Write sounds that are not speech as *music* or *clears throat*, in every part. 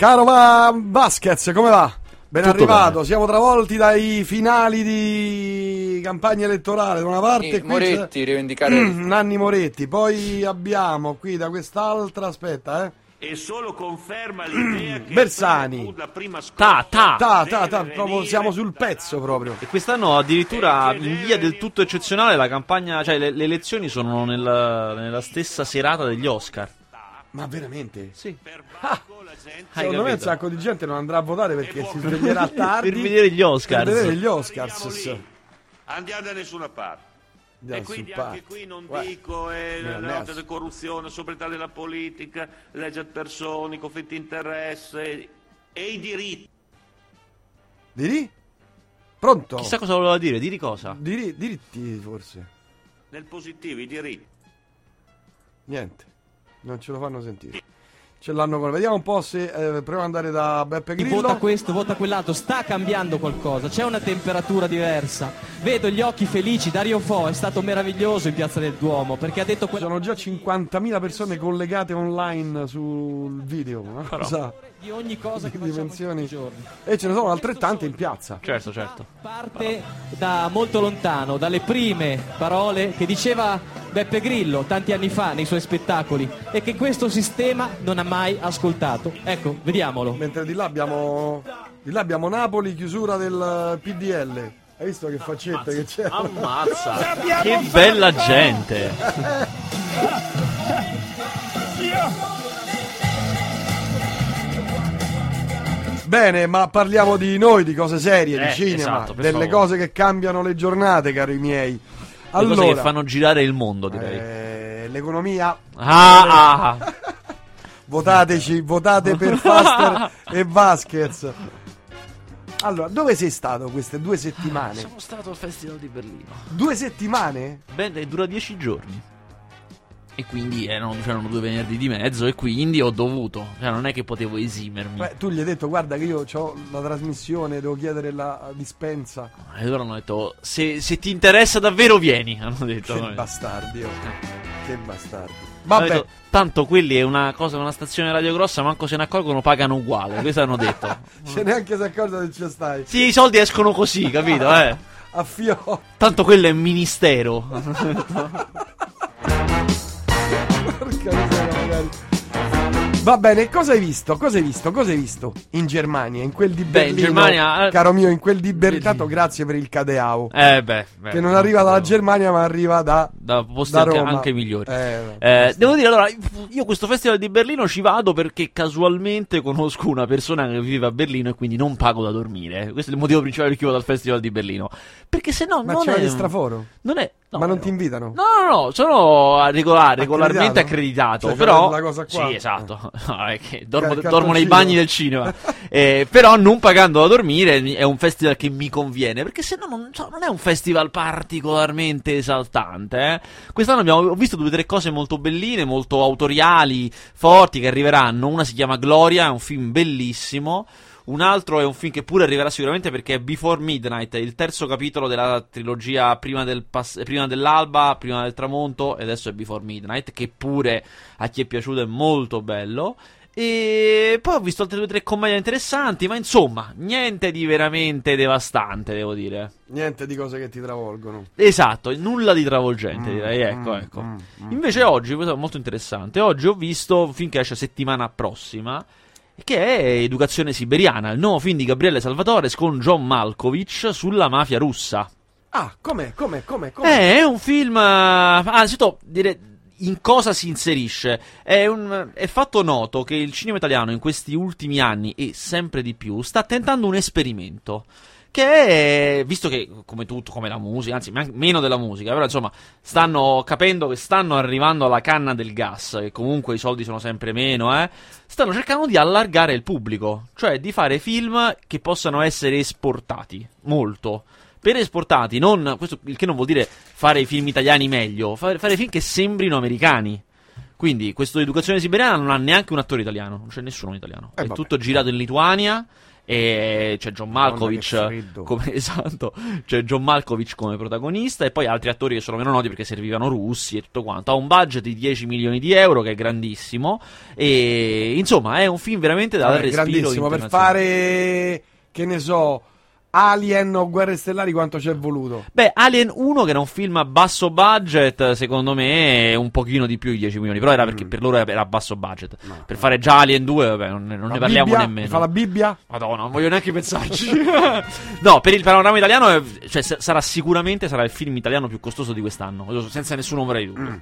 Caro va Vasquez, come va? Ben Tutto arrivato, bene. siamo travolti dai finali di campagna elettorale da una parte Eh, qui Moretti, c'è- rivendicare Mm, *clears throat* Nanni Moretti, poi abbiamo qui da quest'altra, aspetta eh, e solo conferma l'idea che Bersani. la prima scossa Ta, ta. ta ta proprio siamo sul pezzo proprio. E quest'anno addirittura in via del tutto eccezionale la campagna, cioè le, le elezioni sono nella, nella stessa serata degli Oscar. Ma veramente? Sì. Per Secondo me un sacco di gente non andrà a votare perché si sveglierà tardi Per vedere gli Oscars. Per vedere gli andiamo Oscars. andiamo da nessuna parte e quindi anche patto. qui non Guarda. dico eh, la lotta di corruzione, sobrietà della politica, legge ad persone, conflitti di interesse e i diritti. Di lì? Pronto? Chissà cosa voleva dire, di cosa? Diri- diritti forse. Nel positivo, i diritti. Niente, non ce lo fanno sentire. Ce l'hanno con. Vediamo un po' se. eh, proviamo ad andare da Beppe Grillo. vota questo, vota quell'altro, sta cambiando qualcosa, c'è una temperatura diversa. Vedo gli occhi felici, Dario Fo è stato meraviglioso in Piazza del Duomo perché ha detto quella sono già 50.000 persone collegate online sul video. Una cosa di ogni cosa di che facciamo dimensioni. tutti i giorni. E ce ne sono altrettante in piazza. Certo, certo. Parte da molto lontano, dalle prime parole che diceva Beppe Grillo tanti anni fa nei suoi spettacoli e che questo sistema non ha mai ascoltato. Ecco, vediamolo. Mentre di là abbiamo. Di là abbiamo Napoli, chiusura del PDL. Hai visto che faccette che c'è? Ammazza! che bella gente! *laughs* Bene, ma parliamo di noi, di cose serie, Eh, di cinema, esatto, delle favore. cose che cambiano le giornate, cari miei. Le Allora, cose che fanno girare il mondo, direi. eh, l'economia Ah, ah. *laughs* Votateci, votate per Faster *laughs* e Vasquez. Allora, dove sei stato queste due settimane? Sono stato al Festival di Berlino. Due settimane? Beh, dura dieci giorni. E quindi erano, c'erano due venerdì di mezzo e quindi ho dovuto. Cioè, non è che potevo esimermi. Beh, tu gli hai detto, guarda che io ho la trasmissione, devo chiedere la dispensa. E loro hanno detto: se, se ti interessa davvero, vieni. *laughs* Hanno detto. Che bastardi, oh. *laughs* Che bastardi. Vabbè. Vabbè, tanto quelli è una cosa, una stazione radio grossa, manco se ne accorgono, pagano uguale. *laughs* Questo hanno detto. se neanche si accorge che ci stai. Sì, i soldi escono così, capito? Eh? A fio. Tanto quello è ministero. Porca miseria, magari. Va bene, cosa hai visto? Cosa hai visto? Cosa hai visto in Germania? In quel di Beh, in Berlino? Germania, eh, Caro mio, in quel di Berlino. Grazie per il Cadeao. eh, beh, beh. che non arriva dalla Germania, ma arriva da. da posti da anche, Roma. anche migliori. Eh, Eh, devo dire, allora, io questo festival di Berlino ci vado perché casualmente conosco una persona che vive a Berlino e quindi non pago da dormire. Questo è il motivo principale per cui vado al festival di Berlino. Perché se no ma non c'è è... straforo? Non è... no, ma non no. ti invitano? No, no, no, sono a regolare, regolarmente Accreditato? Cioè, però, sì, esatto. *laughs* Che dormo, Ca- dormo nei bagni del cinema. *laughs* Eh, però, non pagando da dormire, mi- è un festival che mi conviene. Perché se no, non, so, non è un festival particolarmente esaltante. eh. Quest'anno abbiamo ho visto due o tre cose molto belline, molto autoriali, forti che arriveranno. Una si chiama Gloria, è un film bellissimo. Un altro è un film che pure arriverà sicuramente perché è Before Midnight, il terzo capitolo della trilogia prima, del pass- prima dell'alba, prima del tramonto e adesso è Before Midnight, che pure a chi è piaciuto è molto bello. E poi ho visto altre due o tre commedie interessanti, ma insomma, niente di veramente devastante, devo dire. Niente di cose che ti travolgono. Esatto, nulla di travolgente, Mm, direi. Ecco, mm, ecco. mm, mm. Invece oggi, questo è molto interessante, oggi ho visto che esce settimana prossima, che è Educazione Siberiana, il nuovo film di Gabriele Salvatore con John Malkovich sulla mafia russa. Ah, com'è? Com'è? Com'è? com'è? Eh, è un film. eh, Anzitutto, dire in cosa si inserisce. È, un- è fatto noto che il cinema italiano in questi ultimi anni e sempre di più sta tentando un esperimento. Che è, visto che come tutto, come la musica, anzi meno della musica, però insomma, stanno capendo che stanno arrivando alla canna del gas, e comunque i soldi sono sempre meno, eh, stanno cercando di allargare il pubblico, cioè di fare film che possano essere esportati molto. Per esportati, non, questo il che non vuol dire fare i film italiani meglio, fare, fare film che sembrino americani. Quindi, questo Educazione Siberiana non ha neanche un attore italiano, non c'è nessuno italiano. Eh, è vabbè. tutto girato in Lituania E c'è John Malkovich come *laughs* esatto, c'è John Malkovich come protagonista e poi altri attori che sono meno noti perché servivano russi e tutto quanto. Ha un budget di 10 milioni di euro che è grandissimo e insomma è un film veramente da Vabbè, respiro grandissimo. Per fare che ne so Alien o Guerre Stellari quanto ci è voluto Beh, Alien 1, che era un film a basso budget, secondo me è un pochino di più di 10 milioni. Però era perché per loro era a basso budget. per fare già Alien 2, vabbè, non, ne- non ne parliamo Bibbia? nemmeno. fa la Bibbia Madonna, non voglio neanche pensarci. *laughs* no, per il panorama italiano, è- cioè, sa- sarà sicuramente sarà il film italiano più costoso di quest'anno, senza nessun ombra di dubbio.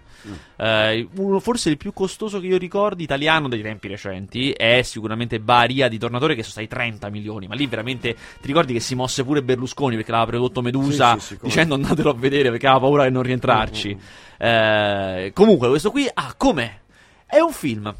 Eh, uno- forse il più costoso che io ricordi italiano dei tempi recenti è sicuramente Baria di Tornatore, che sono stati 30 milioni. Ma lì veramente ti ricordi che si mosse pure Berlusconi perché l'aveva prodotto Medusa Sì, sì, dicendo andatelo a vedere perché aveva paura di non rientrarci. Eh, comunque, questo qui, ah, com'è? È un film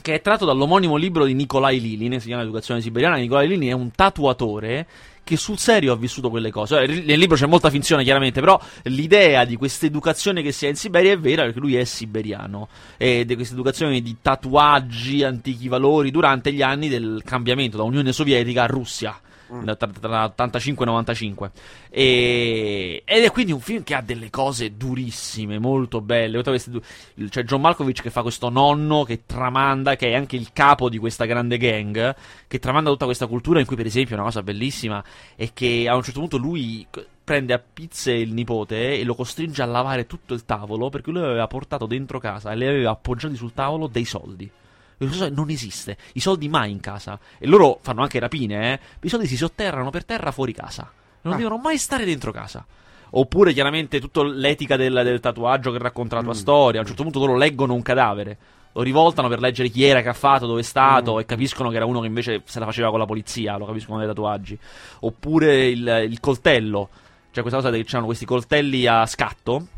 che è tratto dall'omonimo libro di Nikolai Lilin, si chiama Educazione siberiana. Nikolai Lilin è un tatuatore che sul serio ha vissuto quelle cose. Eh, Nel libro c'è molta finzione, chiaramente, però l'idea di questa educazione che si ha in Siberia è vera perché lui è siberiano. E di questa educazione di tatuaggi, antichi valori durante gli anni del cambiamento da Unione Sovietica a Russia. Da- Tra, tra 85 e 95 e, ed è quindi un film che ha delle cose durissime molto belle. C'è John Malkovich che fa questo nonno che tramanda che è anche il capo di questa grande gang che tramanda tutta questa cultura in cui per esempio una cosa bellissima è che a un certo punto lui prende a pizze il nipote e lo costringe a lavare tutto il tavolo perché lui aveva portato dentro casa e le aveva appoggiati sul tavolo dei soldi non esiste, i soldi mai in casa. E loro fanno anche rapine, eh. I soldi si sotterrano per terra fuori casa. Non Ah. devono mai stare dentro casa. Oppure, chiaramente, tutta l'etica del, del tatuaggio che racconta la tua Mm. storia. A un certo punto loro leggono un cadavere. Lo rivoltano per leggere chi era, che ha fatto, dove è stato, Mm. e capiscono che era uno che invece se la faceva con la polizia. Lo capiscono dai tatuaggi. Oppure il, il coltello. Cioè, questa cosa che c'erano questi coltelli a scatto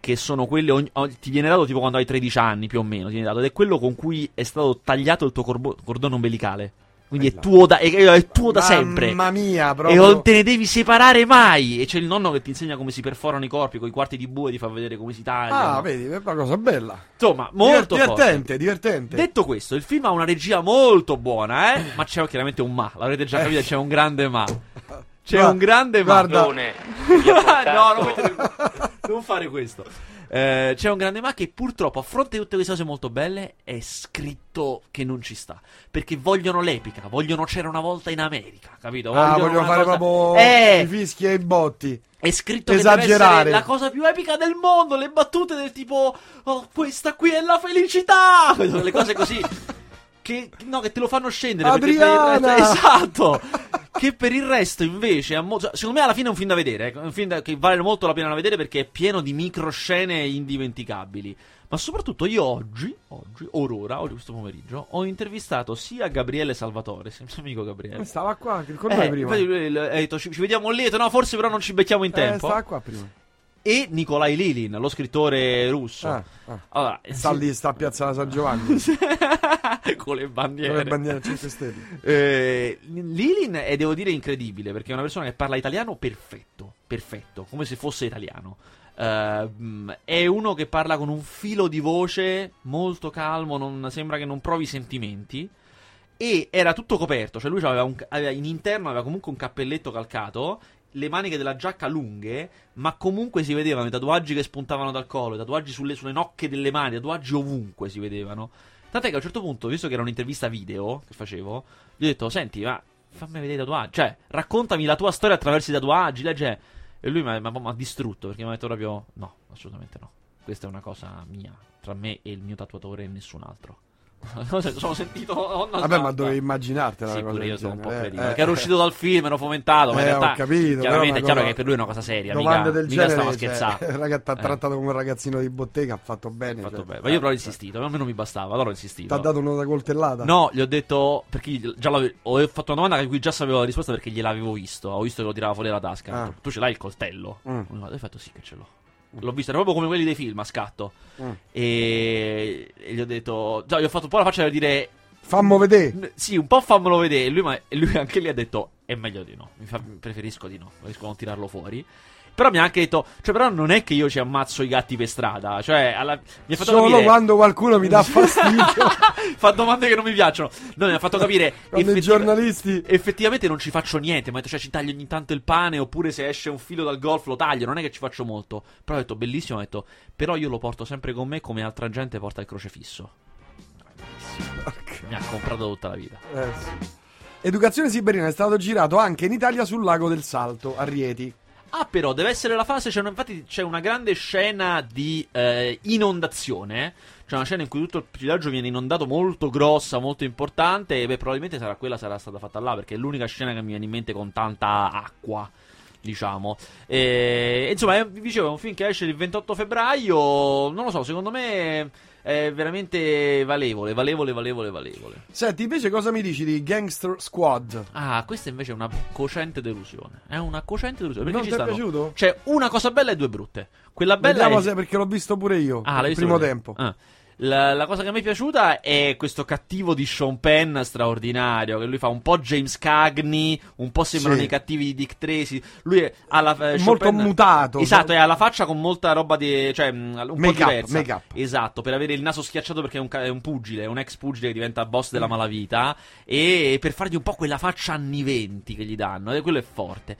che sono quelli ogni- ogni- ti viene dato tipo quando hai 13 anni più o meno ti viene dato ed è quello con cui è stato tagliato il tuo corbo- cordone ombelicale quindi è Bella. tuo da, è, è tuo da sempre mamma mia e proprio non te ne devi separare mai e c'è il nonno che ti insegna come si perforano i corpi con i quarti di bue ti fa vedere come si tagliano ah vedi è una cosa bella insomma molto Divert- forte. divertente divertente Detto questo, il film ha una regia molto buona, eh? *clears throat* Ma c'è chiaramente un ma. L'avrete già capito, c'è un grande ma. C'è Guarda- un grande ma. guarda- *laughs* no, non, mettere- non fare questo. Eh, c'è un grande ma che purtroppo, a fronte di tutte queste cose molto belle, è scritto che non ci sta. Perché vogliono l'epica, vogliono c'era una volta in America, capito? ah vogliono fare cosa- proprio Eh, i fischi e i botti è scritto che Esagerare. essere la cosa più epica del mondo. Le battute del tipo, oh, questa qui è la felicità. Le cose così. Che, no, che te lo fanno scendere. perché per il Adriana! resto- *laughs* esatto. che per il resto, invece, mo- cioè, secondo me, alla fine è un film da vedere. È un film da- che vale molto la pena da vedere perché è pieno di microscene indimenticabili. Ma soprattutto io oggi, oggi, orora, oggi questo pomeriggio, ho intervistato sia Gabriele Salvatore, il mio amico Gabriele. stava qua con noi Eh, prima infatti detto ci, ci vediamo lì, no, forse però non ci becchiamo in eh, tempo. stava qua prima e Nikolai Lilin, lo scrittore russo. Ah, ah. Allora, sta lì sta a piazza San Giovanni *laughs* con le con bandiere. le bandiere 5 stelle Eh, Lilin è, devo dire, incredibile perché è una persona che parla italiano perfetto, perfetto, come se fosse italiano. Mm, è uno che parla con un filo di voce molto calmo, non, sembra che non provi sentimenti. E era tutto coperto, cioè lui aveva un- aveva- in interno aveva comunque un cappelletto calcato, le maniche della giacca lunghe, ma comunque si vedevano i tatuaggi che spuntavano dal collo, i tatuaggi sulle, sulle nocche delle mani, i tatuaggi ovunque si vedevano. Tant'è che a un certo punto, visto che era un'intervista video che facevo, gli ho detto: Senti, ma fammi vedere i tatuaggi. Cioè, raccontami la tua storia attraverso i tatuaggi. legge. E lui mi ha distrutto perché mi ha detto proprio: No, assolutamente no. Questa è una cosa mia, tra me e il mio tatuatore e nessun altro. *laughs* Sono sentito. oh, vabbè ma dovevi immaginartela Sì, pure io sono un po' cretino. Eh, perché eh, era uscito dal film, ero fomentato. ma in Eh, realtà, capito, chiaramente è chiaro che per lui è una cosa seria. domande mica, del mica stava genere scherzando. *laughs* cioè, il ragazzo t'ha Eh. trattato come un ragazzino di bottega ha fatto bene Fatto cioè. bene. Ma io però ho insistito, a me non mi bastava, allora ho ti insistito. ha dato una coltellata No, gli ho detto perché già ho fatto una domanda di cui già sapevo la risposta perché gliel'avevo visto. Ho visto che lo tirava fuori dalla tasca. Ah. Tu ce l'hai il coltello? Mm. Ho fatto sì che ce l'ho. L'ho visto, era proprio come quelli dei film a scatto. Mm. E... e gli ho detto, già, gli ho fatto un po' la faccia per dire fammo vedere "N- Sì, un po' fammelo vedere. E lui, ma- lui anche lì ha detto: È meglio di no. Mi fa- preferisco di no. Preferisco non tirarlo fuori. Però mi ha anche detto: Cioè, però non è che io ci ammazzo i gatti per strada. Cioè, alla- mi ha fatto solo capire. quando qualcuno mi dà *laughs* fastidio *laughs* fa domande che non mi piacciono. No, mi ha fatto capire. *laughs* Quando i effettiva- giornalisti... Effettivamente non ci faccio niente, ma ha detto, cioè ci taglio ogni tanto il pane, oppure se esce un filo dal golf lo taglio, non è che ci faccio molto. Però ho detto, bellissimo, ho detto, però io lo porto sempre con me come altra gente porta il crocefisso. Mi ha comprato tutta la vita. Eh, sì. Educazione Siberiana è stato girato anche in Italia sul lago del Salto, a Rieti. Ah, però deve essere la fase. C'è una- infatti, c'è una grande scena di eh, inondazione. C'è una scena in cui tutto il villaggio viene inondato molto grossa, molto importante. E beh, probabilmente sarà quella sarà stata fatta là. Perché è l'unica scena che mi viene in mente con tanta acqua. Diciamo, e, insomma, è- vi dicevo, è un film che esce il 28 febbraio. Non lo so, secondo me è veramente valevole, valevole, valevole, valevole. Senti, invece cosa mi dici di Gangster Squad? Ah, questa invece è una cocente delusione. È una cocente delusione. Non Perché ti ci è stanno- piaciuto? C'è una cosa bella e due brutte. Quella bella Vediamo è... se perché l'ho visto pure io. Ah, l'hai il visto primo tempo. Ah. La, la cosa che mi è piaciuta è questo cattivo di Sean Penn straordinario. Che lui fa un po' James Cagney, un po' sembrano Sì. i cattivi di Dick Tracy. Lui è alla, eh, Molto Penn- mutato. Esatto, è alla faccia con molta roba di. cioè, mh, un po' Make-up, diversa. make-up. Esatto, per avere il naso schiacciato perché è un, è un pugile, è un ex pugile che diventa boss della malavita. E per fargli un po' quella faccia anni 20 che gli danno. E quello è forte.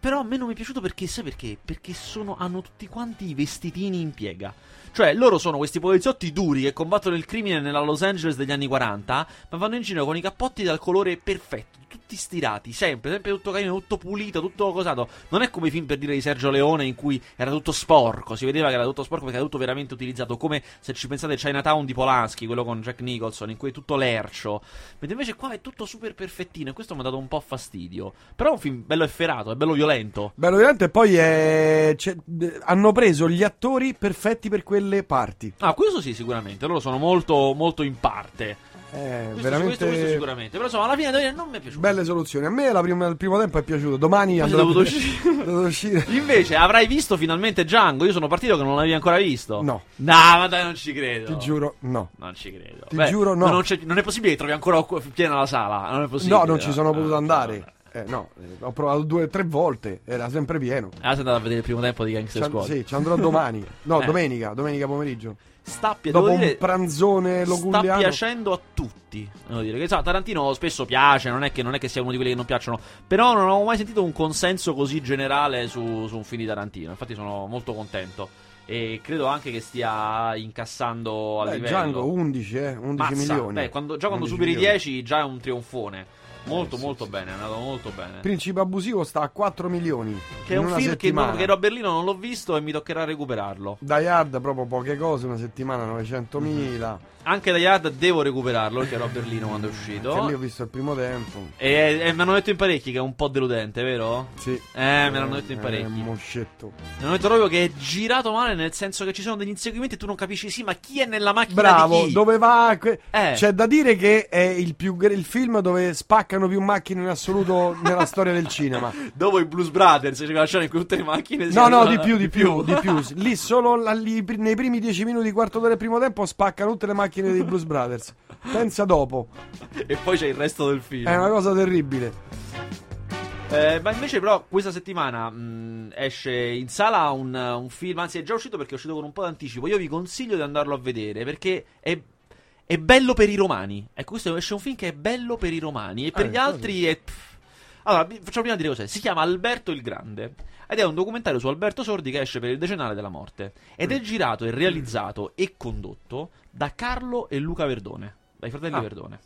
Però a me non mi è piaciuto perché, sai perché? Perché sono, hanno tutti quanti i vestitini in piega. Cioè, loro sono questi poliziotti duri che combattono il crimine nella Los Angeles degli anni 40, ma vanno in giro con i cappotti dal colore perfetto, tutti stirati, sempre, sempre tutto carino, tutto pulito, tutto cosato. Non è come i film per dire di Sergio Leone in cui era tutto sporco, si vedeva che era tutto sporco perché era tutto veramente utilizzato, come se ci pensate Chinatown di Polanski, quello con Jack Nicholson, in cui è tutto lercio. Mentre invece qua è tutto super perfettino e questo mi ha dato un po' fastidio. Però è un film bello efferato, è bello violento. Bello violento e poi è... c'è- hanno preso gli attori perfetti per quelle parti. Ah, questo sì, sicuramente. Loro sono molto, molto in parte. Eh, Questo, veramente questo, questo sicuramente. Però insomma, alla fine non mi è piaciuto. belle soluzioni. A me la prima- il primo tempo è piaciuto. Domani andrò dovuto uscire. *laughs* uscire. Invece, avrai visto finalmente Django? Io sono partito che non l'avevi ancora visto. No. No, ma dai, non ci credo. Ti giuro, no. Non ci credo. Ti giuro, no. Non, non è possibile che trovi ancora piena la sala. Non è possibile. No, non ci sono Ah, potuto ah, andare. Eh, no, eh, ho provato due o tre volte, era sempre pieno. Ah, sei andato a vedere il primo tempo di Gangster Squad. sì, ci andrò domani. No, *laughs* Eh. domenica, domenica pomeriggio. Sta, pi- Dopo un dire, pranzone sta loguliano. piacendo a tutti. Devo dire che insomma, Tarantino spesso piace, non è, che, non è che sia uno di quelli che non piacciono. Però non ho mai sentito un consenso così generale su, su un film di Tarantino. Infatti, sono molto contento. E credo anche che stia incassando a Beh, livello. Django 11, eh, 11 Mazza, milioni. beh, quando- già quando 11 superi i milioni. 10 già è un trionfone. Molto, Eh, sì, molto sì, bene, è andato molto bene. Principe abusivo sta a 4 milioni. Che è un film che, settimana. non, che Roberlino non l'ho visto e mi toccherà recuperarlo. Die Hard proprio poche cose, una settimana 900.000. Anche da Yard devo recuperarlo perché Robert Lino quando è uscito. Che lì ho visto il primo tempo. E, e mi hanno detto in parecchi che è un po' deludente, vero? Sì. Eh, me l'hanno detto in È parecchi. un moscetto. Mi hanno detto proprio che è girato male nel senso che ci sono degli inseguimenti e tu non capisci sì, ma chi è nella macchina Bravo, dove va? que- Eh. C'è da dire che è il, più, il film dove spaccano più macchine in assoluto nella storia del cinema. *laughs* Dopo i Blues Brothers, c'è la scena in tutte le macchine No, no, di più, di più, di *laughs* più. Lì solo la- lì, nei primi dieci minuti, quarto d'ora del primo tempo, spaccano tutte le macchine dei Blues Brothers. Pensa dopo. E poi c'è il resto del film. È una cosa terribile. Eh, ma invece, però, questa settimana mh, esce in sala un, un film. Anzi, è già uscito perché è uscito con un po' d'anticipo. Io vi consiglio di andarlo a vedere perché è. È bello per i romani. Ecco, questo esce un film che è bello per i romani. E per Eh, gli altri è. Allora, facciamo prima dire cos'è. Si chiama Alberto il Grande. Ed è un documentario su Alberto Sordi che esce per il decennale della morte. Ed è girato e realizzato e condotto da Carlo e Luca Verdone. Dai fratelli Ah. Verdone.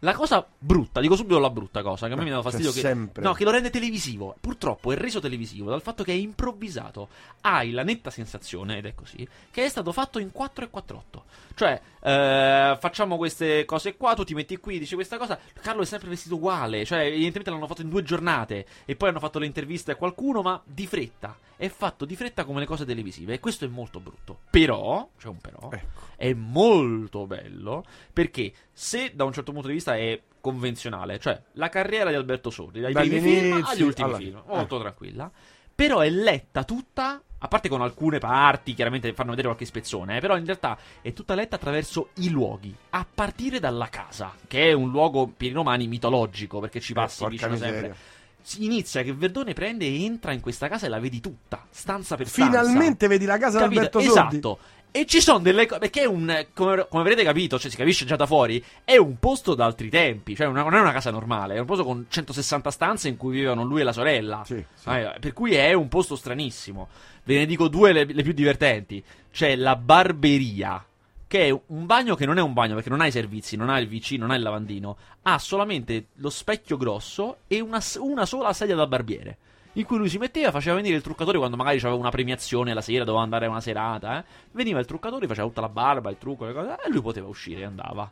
La cosa brutta, dico subito la brutta cosa, che a me mi dà fastidio C'è che, sempre. no, che lo rende televisivo. Purtroppo è reso televisivo dal fatto che è improvvisato. Hai la netta sensazione, ed è così, che è stato fatto in 4 e 4-8. Cioè, eh, facciamo queste cose qua, tu ti metti qui, dici questa cosa. Carlo è sempre vestito uguale, cioè, evidentemente l'hanno fatto in due giornate. E poi hanno fatto le interviste a qualcuno, ma di fretta. È fatto di fretta come le cose televisive. E questo è molto brutto. Però, c'è un però, Ecco. è molto bello perché se da un certo punto di vista è convenzionale, cioè la carriera di Alberto Sordi, dai primi film agli ultimi alla film, molto tranquilla, però è letta tutta, a parte con alcune parti, chiaramente fanno vedere qualche spezzone, eh, però in realtà è tutta letta attraverso i luoghi, a partire dalla casa, che è un luogo per i romani mitologico, perché ci passi Eh, vicino miseria. sempre. Si inizia che Verdone prende e entra in questa casa e la vedi tutta, stanza per stanza. Finalmente vedi la casa di? Alberto Sordi. Esatto. E ci sono delle cose. Perché è un. Come, come, avrete capito, cioè si capisce già da fuori. È un posto d'altri tempi. Cioè, una, non è una casa normale. È un posto con 160 stanze in cui vivevano lui e la sorella. Sì, sì. Eh, per cui è un posto stranissimo. Ve ne dico due le, le più divertenti. C'è la barberia. Che è un bagno che non è un bagno perché non ha i servizi, non ha il VC, non ha il lavandino. Ha solamente lo specchio grosso e una, una sola sedia da barbiere in cui lui si metteva, faceva venire il truccatore quando magari c'aveva una premiazione la sera, doveva andare a una serata, eh? veniva il truccatore, faceva tutta la barba, il trucco, le cose, e lui poteva uscire e andava.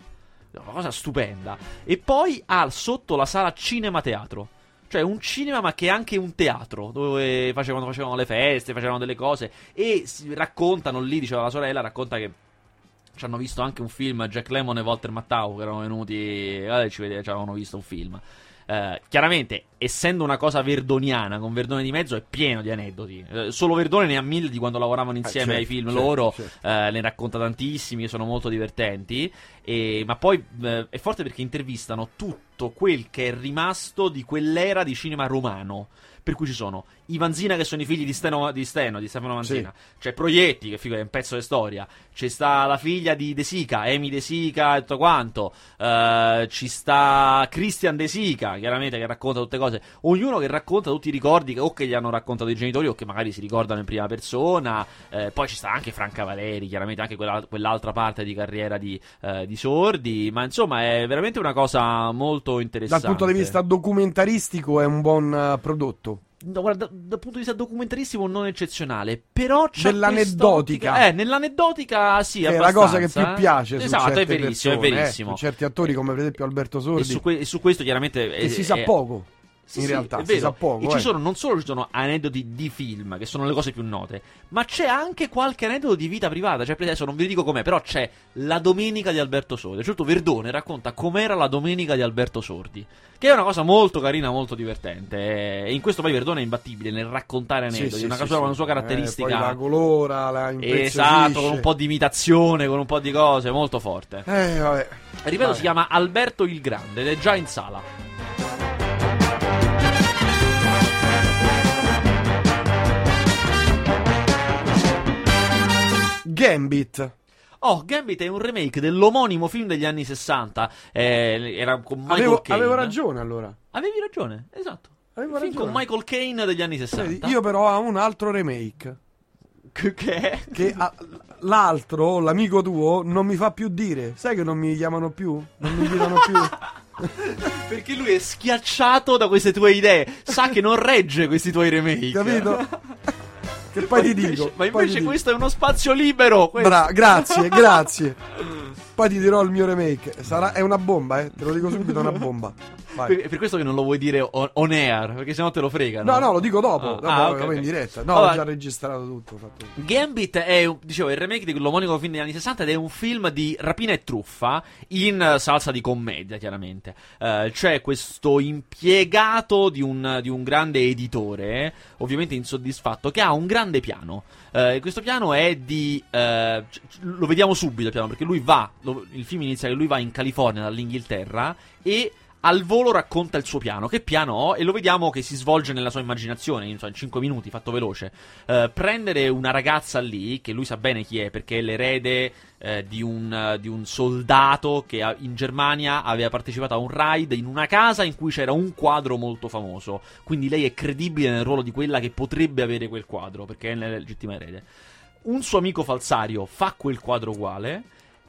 Una cosa stupenda. E poi ha sotto la sala cinema-teatro. Cioè un cinema ma che è anche un teatro dove facevano, facevano le feste, facevano delle cose e raccontano lì, diceva la sorella, racconta che ci hanno visto anche un film, Jack Lemmon e Walter Mattau che erano venuti, eh, ci avevano visto un film. Uh, chiaramente, essendo una cosa verdoniana, con Verdone di mezzo, è pieno di aneddoti. Uh, solo Verdone ne ha mille di quando lavoravano insieme ah, certo, ai film certo, loro, certo. Uh, ne racconta tantissimi sono molto divertenti. E, ma poi è forte perché intervistano tutto quel che è rimasto di quell'era di cinema romano per cui ci sono i Vanzina che sono i figli di Steno, di, Steno, di Stefano Vanzina, sì. c'è Proietti che figo, è un pezzo di storia, c'è sta la figlia di De Sica, Amy De Sica e tutto quanto, uh, ci sta Christian De Sica, chiaramente che racconta tutte cose, ognuno che racconta tutti i ricordi che o che gli hanno raccontato i genitori o che magari si ricordano in prima persona, uh, poi ci sta anche Franca Valeri, chiaramente anche quella, quell'altra parte di carriera di, uh, di Sordi, ma insomma è veramente una cosa molto interessante. Dal punto di vista documentaristico è un buon prodotto. No, guarda, dal punto di vista documentaristico non eccezionale, però c'è nell'aneddotica. Eh, nell'aneddotica sì, è la cosa che più piace Esatto, è verissimo, persone, è verissimo. Eh, certi attori come per esempio Alberto Sordi. E su, que- e su questo chiaramente e si sa poco. Sì, in sì, realtà è vero. si sa poco. E eh. ci sono, non solo ci sono aneddoti di film, che sono le cose più note, ma c'è anche qualche aneddoto di vita privata. Cioè, adesso non vi dico com'è, però c'è la domenica di Alberto Sordi. Certo, Verdone racconta com'era la domenica di Alberto Sordi. Che è una cosa molto carina, molto divertente. E in questo poi Verdone è imbattibile nel raccontare aneddoti. Sì, sì, una, sì, sua, una sua caratteristica. Eh, poi la colora, la Esatto, con un po' di imitazione, con un po' di cose, molto forte. Eh, vabbè. Ripeto, Vabbè. si chiama Alberto il Grande ed è già in sala. Gambit. Oh, Gambit è un remake dell'omonimo film degli anni 60. Eh, era con Michael Avevo, Caine. avevo ragione allora. Avevi ragione, esatto. Avevo Il film ragione. con Michael Caine degli anni 60. Vedi, Io però ho un altro remake. Che- che ah, l'altro, l'amico tuo, non mi fa più dire. Sai che non mi chiamano più? Non mi invitano più. *laughs* Perché lui è schiacciato da queste tue idee. Sa che non regge questi tuoi remake. Capito? *laughs* Che poi ti invece- dico. Ma poi invece dico. questo è uno spazio libero. Bra- grazie, *laughs* grazie. Poi ti dirò il mio remake. Sarà, è una bomba, eh. Te lo dico subito, è una bomba. Per, per questo che non lo vuoi dire on, on air, perché sennò te lo fregano. No, no, lo dico dopo. Ah, dopo ah, lo ok, dico in diretta. No, Allora, ho già registrato tutto. fatto. Gambit è, dicevo, il remake dell'omonimo film degli anni 60 ed è un film di rapina e truffa in salsa di commedia, chiaramente. Eh, c'è questo impiegato di un, di un grande editore, ovviamente insoddisfatto, che ha un grande piano. Eh, questo piano è di... eh, lo vediamo subito il piano, perché lui va, lo- il film inizia che lui va in California dall'Inghilterra e al volo racconta il suo piano. Che piano ho? E lo vediamo che si svolge nella sua immaginazione, in, in 5 minuti, fatto veloce. Eh, prendere una ragazza lì, che lui sa bene chi è, perché è l'erede eh, di, un, di un soldato che in Germania aveva partecipato a un raid in una casa in cui c'era un quadro molto famoso. Quindi lei è credibile nel ruolo di quella che potrebbe avere quel quadro, perché è la legittima erede. Un suo amico falsario fa quel quadro uguale.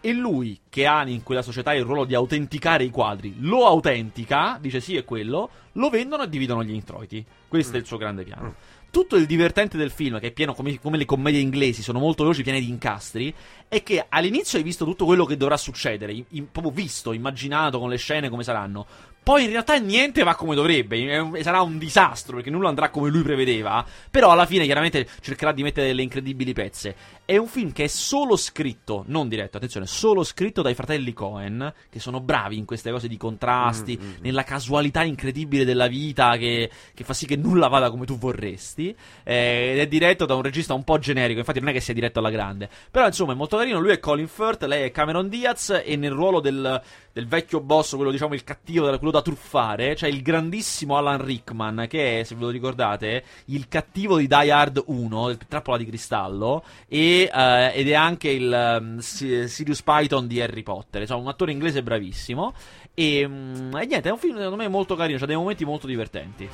E lui, che ha in quella società il ruolo di autenticare i quadri, lo autentica, dice sì è quello, lo vendono e dividono gli introiti. Questo è il suo grande piano. Tutto il divertente del film, che è pieno come, come le commedie inglesi, sono molto veloci, piene di incastri, è che all'inizio hai visto tutto quello che dovrà succedere, in- in- proprio visto, immaginato con le scene come saranno. Poi in realtà niente va come dovrebbe, sarà un disastro perché nulla andrà come lui prevedeva, però alla fine chiaramente cercherà di mettere delle incredibili pezze. È un film che è solo scritto, non diretto, attenzione, solo scritto dai fratelli Cohen, che sono bravi in queste cose di contrasti, nella casualità incredibile della vita che, che fa sì che nulla vada come tu vorresti. eh, ed è diretto da un regista un po' generico, infatti non è che sia diretto alla grande. Però insomma è molto molto carino. Lui è Colin Firth, lei è Cameron Diaz. E nel ruolo del, del vecchio boss, quello diciamo il cattivo, quello da truffare, c'è il grandissimo Alan Rickman, che è, se ve lo ricordate, il cattivo di Die Hard 1, il trappola di cristallo. E, eh, ed è anche il um, Sirius Python di Harry Potter. Insomma, un attore inglese bravissimo. E, mm, e niente, è un film secondo me molto carino, ha dei momenti molto divertenti.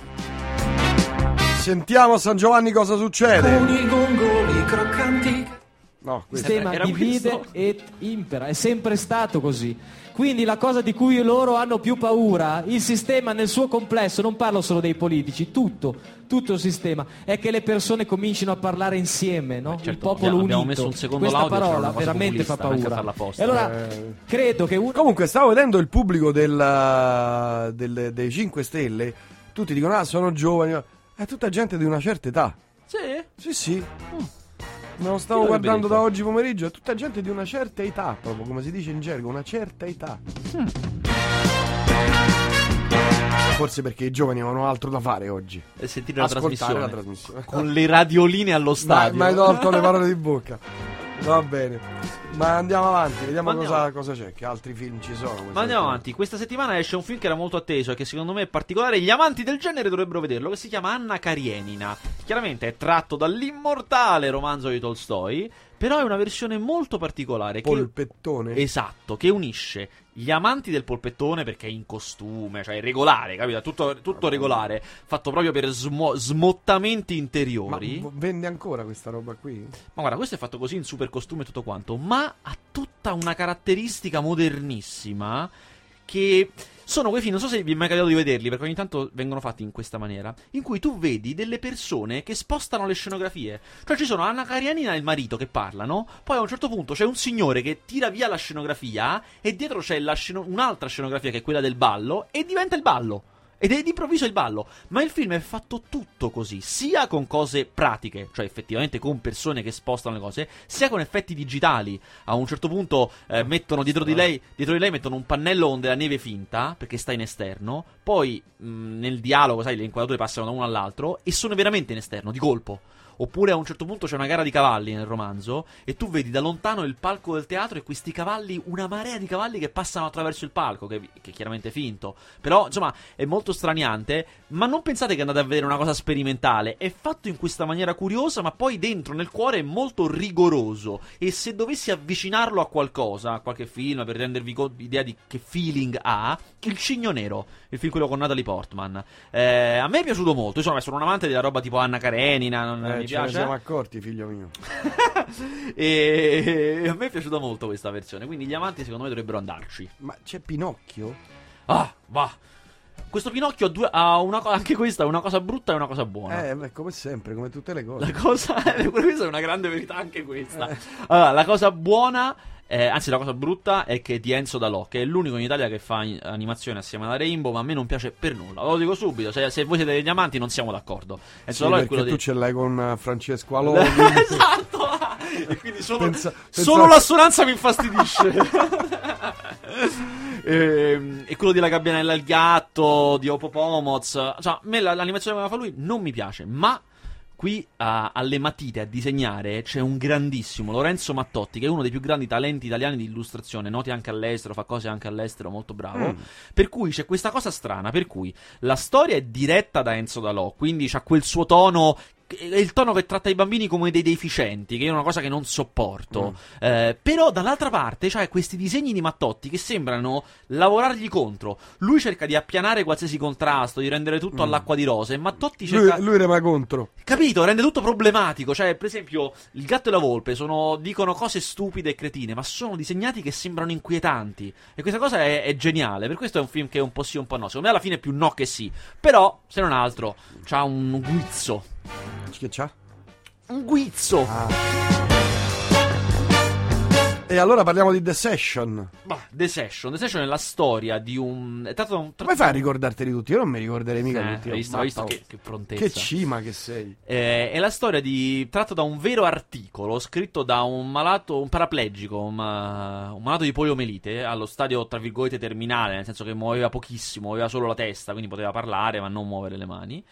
Sentiamo a San Giovanni cosa succede. Con i gongoli croccanti. No, sistema era divide questo? et impera, è sempre stato così. Quindi la cosa di cui loro hanno più paura, il sistema nel suo complesso, non parlo solo dei politici, tutto, tutto il sistema, è che le persone comincino a parlare insieme, no? certo, il popolo abbiamo- unito. abbiamo messo un secondo Questa parola veramente fa paura. E allora Eh. credo che uno Comunque, stavo vedendo il pubblico del, del- dei 5 Stelle. Tutti dicono: Ah, sono giovani. È tutta gente di una certa età. Sì. Sì, sì. Me lo stavo guardando da oggi pomeriggio. È tutta gente di una certa età, proprio come si dice in gergo, una certa età. Forse perché i giovani avevano altro da fare oggi. E sentire la Ascoltare trasmissione. la trasmissione. Con le radioline allo Ma stadio. mi hai tolto le parole di *laughs* bocca. Va bene. Ma andiamo avanti, vediamo andiamo- cosa, cosa c'è. Che altri film ci sono. Ma andiamo settimana. avanti. Questa settimana esce un film che era molto atteso e che secondo me è particolare. Gli amanti del genere dovrebbero vederlo. Che si chiama Anna Karenina. Chiaramente è tratto dall'immortale romanzo di Tolstoi. Però è una versione molto particolare. che- Polpettone. Esatto, che unisce gli amanti del polpettone perché è in costume, cioè è regolare, capito? Tutto, tutto regolare, fatto proprio per smo- smottamenti Ma interiori. v- vende ancora questa roba qui? Ma guarda, questo è fatto così in super costume e tutto quanto, ma ha tutta una caratteristica modernissima che sono quei film, non so se vi è mai capitato di vederli, perché ogni tanto vengono fatti in questa maniera, in cui tu vedi delle persone che spostano le scenografie. Cioè ci sono Anna Karenina e il marito che parlano, poi a un certo punto c'è un signore che tira via la scenografia e dietro c'è sceno- un'altra scenografia che è quella del ballo e diventa il ballo. Ed è d'improvviso il ballo. Ma il film è fatto tutto così, sia con cose pratiche, cioè effettivamente con persone che spostano le cose, sia con effetti digitali. A un certo punto eh, mettono dietro di, lei, dietro di lei mettono un pannello con della neve finta, perché sta in esterno. Poi mh, nel dialogo, sai, le inquadrature passano da uno all'altro e sono veramente in esterno, di colpo. Oppure a un certo punto c'è una gara di cavalli nel romanzo e tu vedi da lontano il palco del teatro e questi cavalli, una marea di cavalli che passano attraverso il palco, che, che è chiaramente finto. Però, insomma, è molto straniante, ma non pensate che andate a vedere una cosa sperimentale. È fatto in questa maniera curiosa, ma poi dentro nel cuore è molto rigoroso. E se dovessi avvicinarlo a qualcosa, a qualche film, per rendervi idea di che feeling ha, Il Cigno Nero, il film quello con Natalie Portman. Eh, a me è piaciuto molto. Insomma, sono un amante della roba tipo Anna Karenina, Eh, mi ce ne piace. siamo accorti, figlio mio. *laughs* e a me è piaciuta molto questa versione. Quindi gli amanti, secondo me, dovrebbero andarci. Ma c'è Pinocchio? Ah, va. Questo Pinocchio ha, due, ha una cosa, anche questa è una cosa brutta e una cosa buona. Eh, beh, come sempre, come tutte le cose. La cosa, *laughs* questa è una grande verità anche questa. Allora, la cosa buona, eh, anzi la cosa brutta è che di Enzo Dalò, che è l'unico in Italia che fa in- animazione assieme alla Rainbow, ma a me non piace per nulla. Lo dico subito, se, se voi siete degli amanti non siamo d'accordo. Sì, Enzo Dalò è quello tu di... ce l'hai con eh, Francesco Aloni. *laughs* esatto! *laughs* e quindi solo, Pensa- pensa- solo l'assonanza mi infastidisce. *laughs* Ehm, e quello di La Gabbianella al gatto, di Opopomoz. Cioè, a me la- l'animazione che fa lui non mi piace, ma qui a- alle matite a disegnare c'è un grandissimo Lorenzo Mattotti, che è uno dei più grandi talenti italiani di illustrazione, noti anche all'estero, fa cose anche all'estero, molto bravo. Mm. Per cui c'è questa cosa strana, per cui la storia è diretta da Enzo Dalò, quindi c'ha quel suo tono è il tono che tratta i bambini come dei deficienti, che è una cosa che non sopporto. Eh, però dall'altra parte c'hai questi disegni di Mattotti che sembrano lavorargli contro. Lui cerca di appianare qualsiasi contrasto, di rendere tutto all'acqua di rose. E Mattotti cerca. Lui, lui rema contro. Capito? Rende tutto problematico. Cioè, per esempio, il gatto e la volpe sono, dicono cose stupide e cretine, ma sono disegnati che sembrano inquietanti. E questa cosa è, è geniale. Per questo è un film che è un po' sì, un po' no. Secondo me alla fine è più no che sì. Però, se non altro, c'ha un guizzo. Che c'ha? Un guizzo. E allora parliamo di The Session. Bah, The Session. The Session è la storia di un. È da un. Come fai a ricordarteli tutti? Io non mi ricorderei mica Eh, tutti. hai visto, hai visto che, che prontezza. Che cima che sei. Eh, è la storia di tratto da un vero articolo scritto da un malato, un paraplegico, un, uh, un malato di poliomelite allo stadio tra virgolette terminale, nel senso che muoveva pochissimo, muoveva solo la testa, quindi poteva parlare ma non muovere le mani.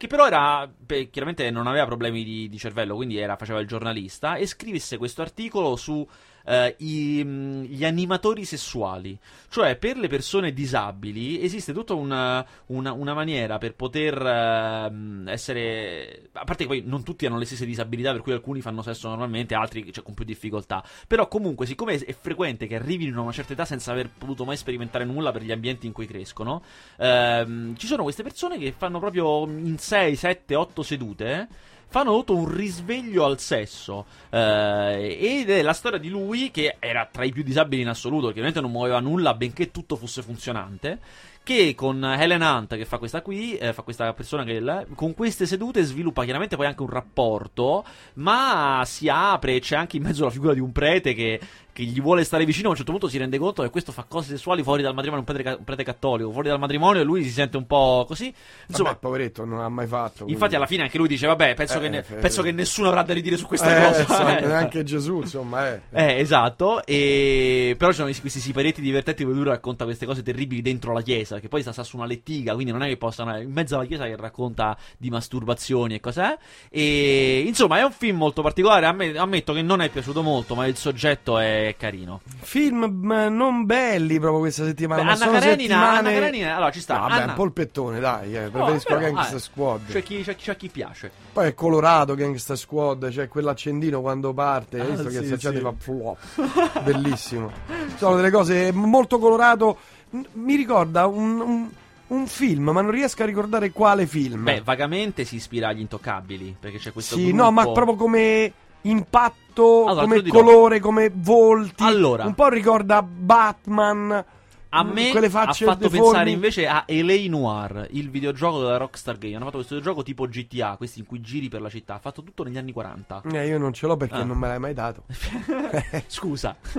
Che però era, beh, chiaramente non aveva problemi di, di cervello, quindi era, faceva il giornalista e scrivesse questo articolo su eh, i- mh, gli animatori sessuali. Cioè, per le persone disabili esiste tutta una, una- una maniera per poter ehm, essere. A parte che poi non tutti hanno le stesse disabilità, per cui alcuni fanno sesso normalmente, altri cioè, con più difficoltà. Però, comunque, siccome è frequente che arrivino a una certa età senza aver potuto mai sperimentare nulla per gli ambienti in cui crescono, ehm, ci sono queste persone che fanno proprio in 6, 7, 8 sedute. Fanno tutto un risveglio al sesso. eh, ed è la storia di lui, che era tra i più disabili in assoluto, che ovviamente non muoveva nulla, benché tutto fosse funzionante. Che con Helen Hunt, che fa questa qui, eh, fa questa persona che là, con queste sedute sviluppa chiaramente poi anche un rapporto, ma si apre, c'è anche in mezzo la figura di un prete che, che gli vuole stare vicino. A un certo punto si rende conto che questo fa cose sessuali fuori dal matrimonio, un prete, un prete cattolico, fuori dal matrimonio, e lui si sente un po' così. Insomma, Vabbè, poveretto, non ha mai fatto. quindi- Infatti, alla fine anche lui dice: Vabbè, penso, Eh, che, ne- eh, penso che nessuno avrà da ridire su questa Eh, cosa. insomma, Eh. neanche Gesù, insomma, eh. Eh, esatto. E... Però ci sono questi siparetti divertenti dove lui racconta queste cose terribili dentro la chiesa. Che poi sta, sta su una lettiga, quindi non è che possano. In mezzo alla chiesa che racconta di masturbazioni e cos'è. E insomma, è un film molto particolare. A me, ammetto che non è piaciuto molto, ma il soggetto è carino. Film non belli proprio questa settimana. Beh, ma Anna sono Karenina, settimane... Anna Karenina, allora ci sta. No, vabbè, Anna- un polpettone, dai, eh, Oh, preferisco però, Gangster ah, Squad. C'è chi, c'è, c'è chi piace. Poi è colorato Gangster Squad, c'è quell'accendino quando parte, Ah, visto che sì, si accende sì. fa flop. Bellissimo. Sono delle cose molto colorato. Mi ricorda un, un- un film, ma non riesco a ricordare quale film. Beh, vagamente si ispira agli intoccabili. Perché c'è questo sì, gruppo... no, ma proprio come impatto, Allora, come colore, come volti. Allora. Un po' ricorda Batman. A mm, me ha fatto pensare invece a L.A. Noir, il videogioco della Rockstar Game. Hanno fatto questo gioco tipo GTA, questi in cui giri per la città. Ha fatto tutto negli anni 40. Eh, io non ce l'ho perché Ah. non me l'hai mai dato. *laughs* Scusa. *laughs*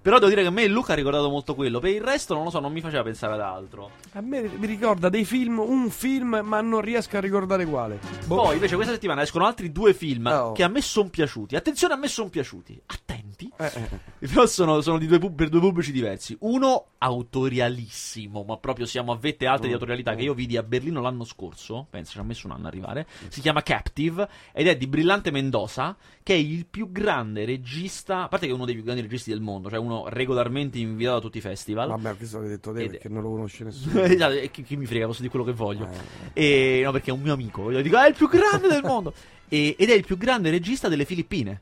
Però devo dire che a me Luca ha ricordato molto quello. Per il resto non lo so, non mi faceva pensare ad altro. A me mi ricorda dei film, un film, ma non riesco a ricordare quale. Boh. Poi invece questa settimana escono altri due film Oh. che a me sono piaciuti. Attenzione, a me sono piaciuti. Attenti. Eh, eh, Però sono, sono di due pub- per due pubblici diversi. Uno autorialissimo, ma proprio siamo a vette alte di autorialità che io vidi a Berlino l'anno scorso. Penso ci ha messo un anno a arrivare. Si chiama Captive ed è di Brillante Mendoza, che è il più grande regista. A parte che è uno dei più grandi registi del mondo, cioè uno regolarmente invitato a tutti i festival. Vabbè, questo l'hai detto te Ed- perché non lo conosce nessuno. *laughs* Esatto, e chi, chi mi frega, posso dire quello che voglio. Eh. E, no, perché è un mio amico. Io dico, è il più grande del mondo. E- ed è il più grande regista delle Filippine.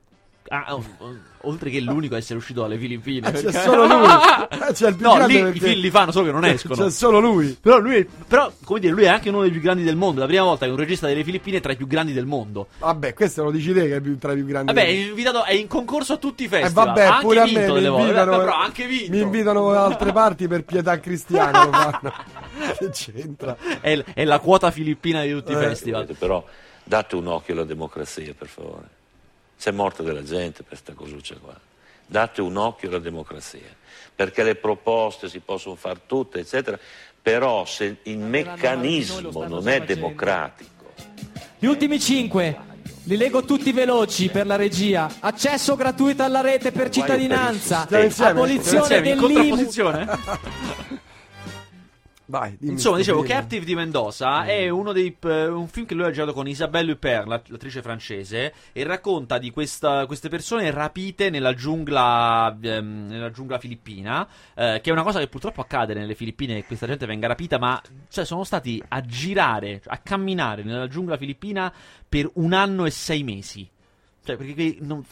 Ah, oh, oh, oltre che l'unico a essere uscito dalle Filippine. Ah, c'è perché- solo lui. *laughs* Ah, c'è il più no, grande lì perché- i film li fanno solo che non *laughs* escono. C'è solo lui. Però lui, è- però, come dire, lui è anche uno dei più grandi del mondo. È la prima volta che un regista delle Filippine è tra i più grandi del mondo. Vabbè, questo lo dici te che è più, tra i più grandi. Vabbè, è invitato, è in concorso a tutti i Eh, festival. vabbè, ha anche pure a vinto me mi delle volte. invitano, Vabbè, però ha anche vinto. mi invitano da altre parti per pietà cristiana. lo fanno. *laughs* che c'entra? È, è la quota filippina di tutti i Eh, festival. Però date un occhio alla democrazia, per favore. C'è morta della gente per questa cosuccia qua. Date un occhio alla democrazia, perché le proposte si possono fare tutte, eccetera, però se il meccanismo non è democratico, Gli ultimi cinque. Li leggo tutti veloci per la regia. Accesso gratuito alla rete per cittadinanza. Abolizione dell'IMU. *laughs* Vai, Insomma, dicevo, film. Captive di Mendoza è uno dei, eh, un film che lui ha girato con Isabelle Huppert, la- l'attrice francese, e racconta di questa- queste persone rapite nella giungla, ehm, nella giungla filippina, eh, che è una cosa che purtroppo accade nelle Filippine, che questa gente venga rapita, ma cioè, sono stati a girare, a camminare nella giungla filippina per un anno e sei mesi. Cioè, perché non-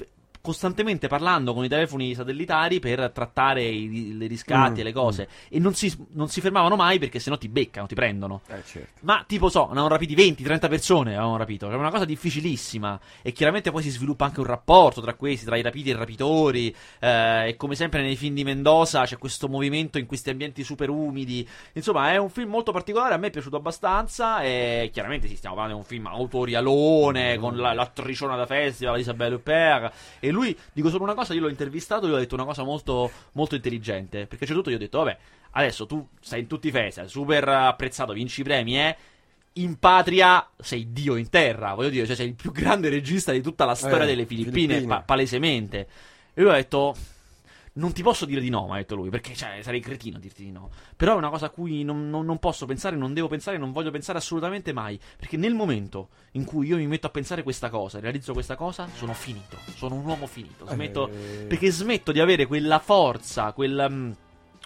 costantemente parlando con i telefoni satellitari per trattare i- le riscatti Mm, e le cose. E non si, non si fermavano mai perché sennò ti beccano, ti prendono. Eh, certo. Ma tipo so, ne avevano rapiti 20-30 persone, avevano rapito. Era una cosa difficilissima. E chiaramente poi si sviluppa anche un rapporto tra questi, tra i rapiti e i rapitori. eh, e come sempre nei film di Mendoza c'è questo movimento in questi ambienti super umidi. Insomma, è un film molto particolare. A me è piaciuto abbastanza. E chiaramente sì, stiamo parlando di un film autorialone con la, l'attriciona da festival, Isabelle Huppert. E lui, dico solo una cosa, io l'ho intervistato e gli ho detto una cosa molto, molto intelligente. Perché c'è tutto, io ho detto, vabbè, adesso tu sei in tutti i festival, super apprezzato, vinci premi, eh in patria sei Dio in terra, voglio dire, cioè sei il più grande regista di tutta la storia Eh, delle Filippine, Filippine. pa- palesemente. E lui ha detto, non ti posso dire di no, mi ha detto lui, perché cioè, sarei cretino a dirti di no. Però è una cosa a cui non, non- non posso pensare, non devo pensare, non voglio pensare assolutamente mai. Perché nel momento in cui io mi metto a pensare questa cosa, realizzo questa cosa, sono finito. Sono un uomo finito. Smetto, Eh. Perché smetto di avere quella forza, quella.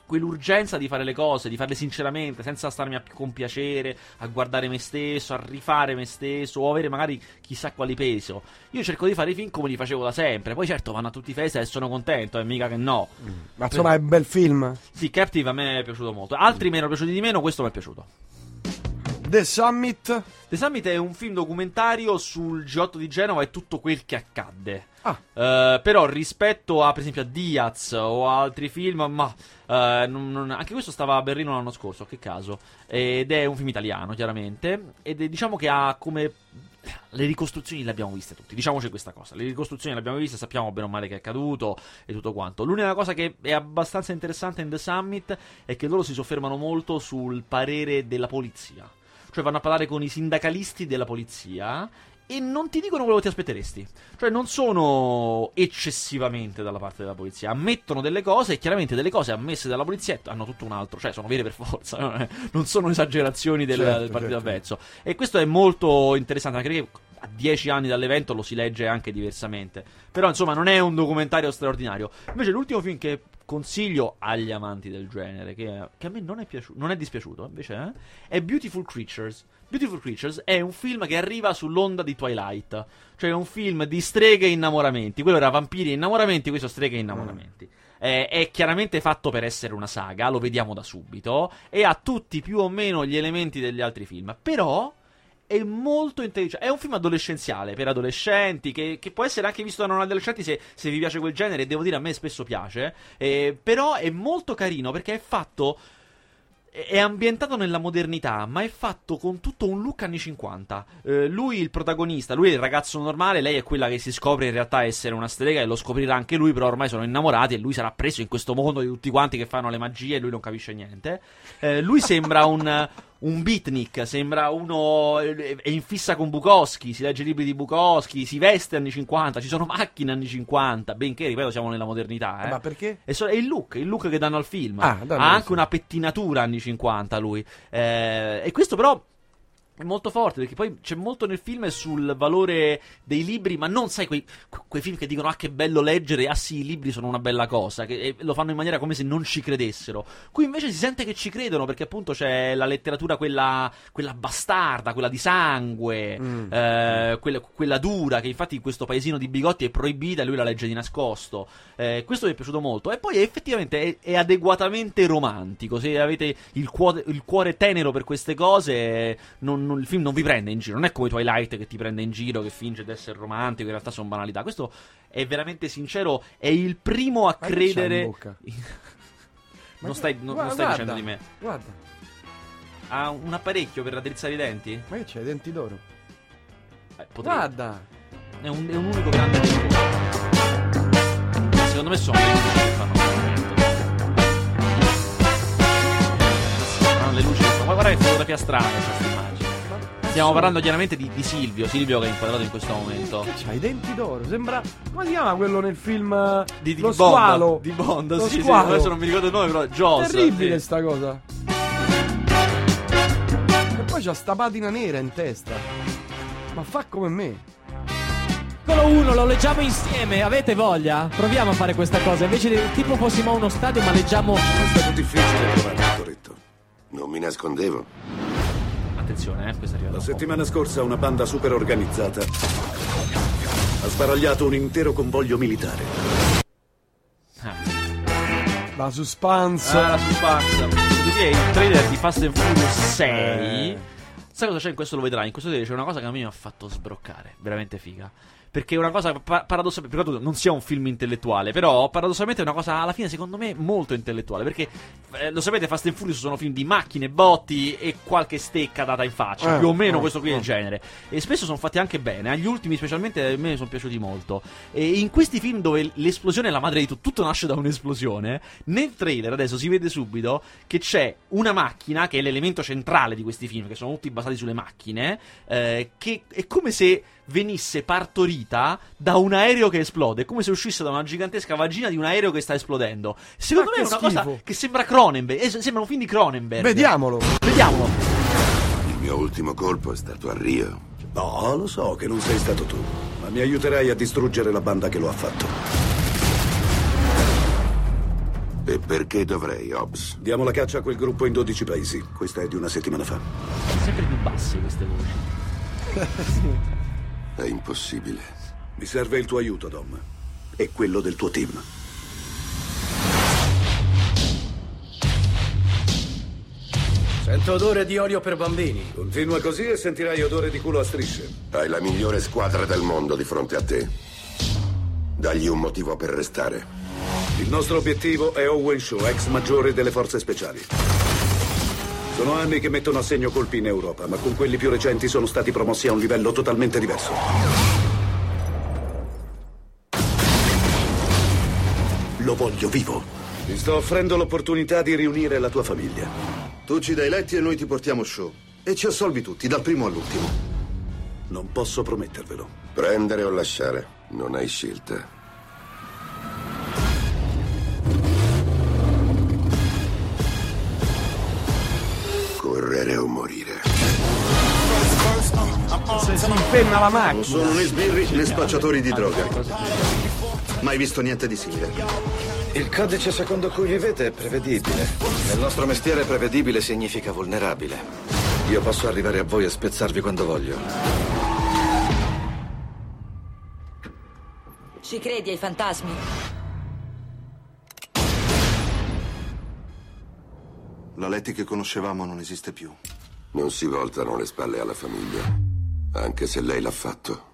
Mm, Quell'urgenza di fare le cose, di farle sinceramente, senza starmi a compiacere, a guardare me stesso, a rifare me stesso, o avere magari chissà quali peso. Io cerco di fare i film come li facevo da sempre. Poi certo vanno a tutti i festival e sono contento, e mica che no. Ma insomma è un bel film. Sì, Captive a me è piaciuto molto. Altri mi erano piaciuti di meno, questo mi è piaciuto. The Summit. The Summit è un film documentario sul G8 di Genova e tutto quel che accadde. Ah. Eh, però rispetto a per esempio a Diaz o a altri film, ma non- non- anche questo stava a Berlino l'anno scorso, che caso. Ed è un film italiano, chiaramente. Ed è, diciamo che ha come. Le ricostruzioni le abbiamo viste tutti, diciamoci questa cosa. Le ricostruzioni le abbiamo viste, sappiamo bene o male che è accaduto e tutto quanto. L'unica cosa che è abbastanza interessante in The Summit è che loro si soffermano molto sul parere della polizia. Cioè vanno a parlare con i sindacalisti della polizia e non ti dicono quello che ti aspetteresti. Cioè non sono eccessivamente dalla parte della polizia, ammettono delle cose e chiaramente delle cose ammesse dalla polizia hanno tutto un altro, cioè sono vere per forza, *laughs* non sono esagerazioni del, Certo, del partito certo. avverso. E questo è molto interessante anche perché a dieci anni dall'evento lo si legge anche diversamente. Però insomma non è un documentario straordinario. Invece l'ultimo film che consiglio agli amanti del genere, che, che a me non è, piaciuto, non è dispiaciuto invece, eh, è Beautiful Creatures. Beautiful Creatures è un film che arriva sull'onda di Twilight, cioè un film di streghe e innamoramenti. Quello era vampiri e innamoramenti, questo streghe e innamoramenti. Eh, è chiaramente fatto per essere una saga, lo vediamo da subito, e ha tutti più o meno gli elementi degli altri film. Però è molto intelligente. È un film adolescenziale per adolescenti che, che può essere anche visto da non adolescenti se, se vi piace quel genere. Devo dire, a me spesso piace. Eh, però è molto carino perché è fatto. È ambientato nella modernità, ma è fatto con tutto un look anni 50. Eh, lui, il protagonista, lui è il ragazzo normale, lei è quella che si scopre in realtà essere una strega e lo scoprirà anche lui, però ormai sono innamorati e lui sarà preso in questo mondo di tutti quanti che fanno le magie e lui non capisce niente. Eh, lui sembra un, un beatnik, sembra uno. è in fissa con Bukowski, si legge libri di Bukowski, si veste anni 50, ci sono macchine anni 50, benché, ripeto, siamo nella modernità. Eh. Ma perché? E so- è il look, il look che danno al film. Ah, ha anche una pettinatura anni 50 lui. Eh, e questo però è molto forte perché poi c'è molto nel film sul valore dei libri, ma non sai quei, quei film che dicono ah che bello leggere, ah sì i libri sono una bella cosa, che lo fanno in maniera come se non ci credessero. Qui invece si sente che ci credono perché appunto c'è la letteratura quella, quella bastarda, quella di sangue, Mm. eh, quella, quella dura che infatti in questo paesino di bigotti è proibita e lui la legge di nascosto. Eh, questo mi è piaciuto molto e poi effettivamente è, è adeguatamente romantico, se avete il cuore, il cuore tenero per queste cose non- non- il film non vi prende in giro, non è come Twilight che ti prende in giro, che finge di essere romantico, in realtà sono banalità. Questo è veramente sincero, è il primo a Ma credere... *laughs* non stai, non- non guarda, stai guarda, dicendo di me. Guarda, Ha un apparecchio per raddrizzare i denti? ma che c'è? I denti d'oro? Eh, potrei- Guarda. È un, è un unico grande. Secondo me sono le luci che fanno. Ma guarda che fotografia strana immagine. Stiamo parlando chiaramente di, di Silvio, Silvio che è inquadrato in questo momento. Che c'ha i denti d'oro? Sembra. Come si chiama quello nel film? eh, Di, di Lo Bond, squalo. Di Bond, Lo sì, sì, squalo. adesso non mi ricordo il nome, però Jaws. Terribile sì. sta cosa. E poi c'ha sta patina nera in testa. Ma fa come me. Piccolo 1, lo leggiamo insieme, avete voglia? Proviamo a fare questa cosa, invece di tipo fossimo a uno stadio ma leggiamo... È stato difficile trovare il corretto. Non mi nascondevo. Attenzione, eh, questa arriva La dopo. settimana scorsa una banda super organizzata ha sbaragliato un intero convoglio militare. Ah. La suspense. Ah, la suspense. È il trailer di Fast and Furious 6. Eh. Sai cosa c'è in questo? Lo vedrai. In questo trailer c'è una cosa che a me mi ha fatto sbroccare. Veramente figa. Perché è una cosa pa- paradossalmente. Per non sia un film intellettuale, però paradossalmente è una cosa alla fine, secondo me, molto intellettuale. Perché eh, lo sapete, Fast and Furious sono film di macchine, botti e qualche stecca data in faccia. Eh, più o meno eh, questo qui è eh. il genere. E spesso sono fatti anche bene. Agli ultimi, specialmente, a me sono piaciuti molto. E in questi film dove l'esplosione è la madre di tutto, tutto nasce da un'esplosione. Nel trailer adesso si vede subito che c'è una macchina, che è l'elemento centrale di questi film, che sono tutti basati sulle macchine, eh, che è come se venisse vita da un aereo che esplode. È come se uscisse da una gigantesca vagina di un aereo che sta esplodendo. Secondo Ma me è una cosa schifo. che sembra Cronenberg. eh, sembra un film di Cronenberg. Vediamolo. Vediamolo. Il mio ultimo colpo è stato a Rio. No, lo so che non sei stato tu, ma mi aiuterai a distruggere la banda che lo ha fatto. E perché dovrei, Hobbs? Diamo la caccia a quel gruppo in 12 paesi. Questa è di una settimana fa. Sempre più basse queste voci. *laughs* *laughs* È impossibile. Mi serve il tuo aiuto, Dom. E quello del tuo team. Sento odore di olio per bambini. Continua così e sentirai odore di culo a strisce. Hai la migliore squadra del mondo di fronte a te. Dagli un motivo per restare. Il nostro obiettivo è Owen Shaw, ex maggiore delle forze speciali. Sono anni che mettono a segno colpi in Europa, ma con quelli più recenti sono stati promossi a un livello totalmente diverso. Lo voglio vivo. Ti sto offrendo l'opportunità di riunire la tua famiglia. Tu ci dai letti e noi ti portiamo show. E ci assolvi tutti, dal primo all'ultimo. Non posso promettervelo. Prendere o lasciare. Non hai scelta. Correre o morire. Se si impenna la Non macchina. sono né sbirri né spacciatori di droga. Mai visto niente di simile. Il codice secondo cui vivete è prevedibile. Nel nostro mestiere prevedibile significa vulnerabile. Io posso arrivare a voi e spezzarvi quando voglio. Ci credi ai fantasmi? La Letty che conoscevamo non esiste più. Non si voltano le spalle alla famiglia. Anche se lei l'ha fatto.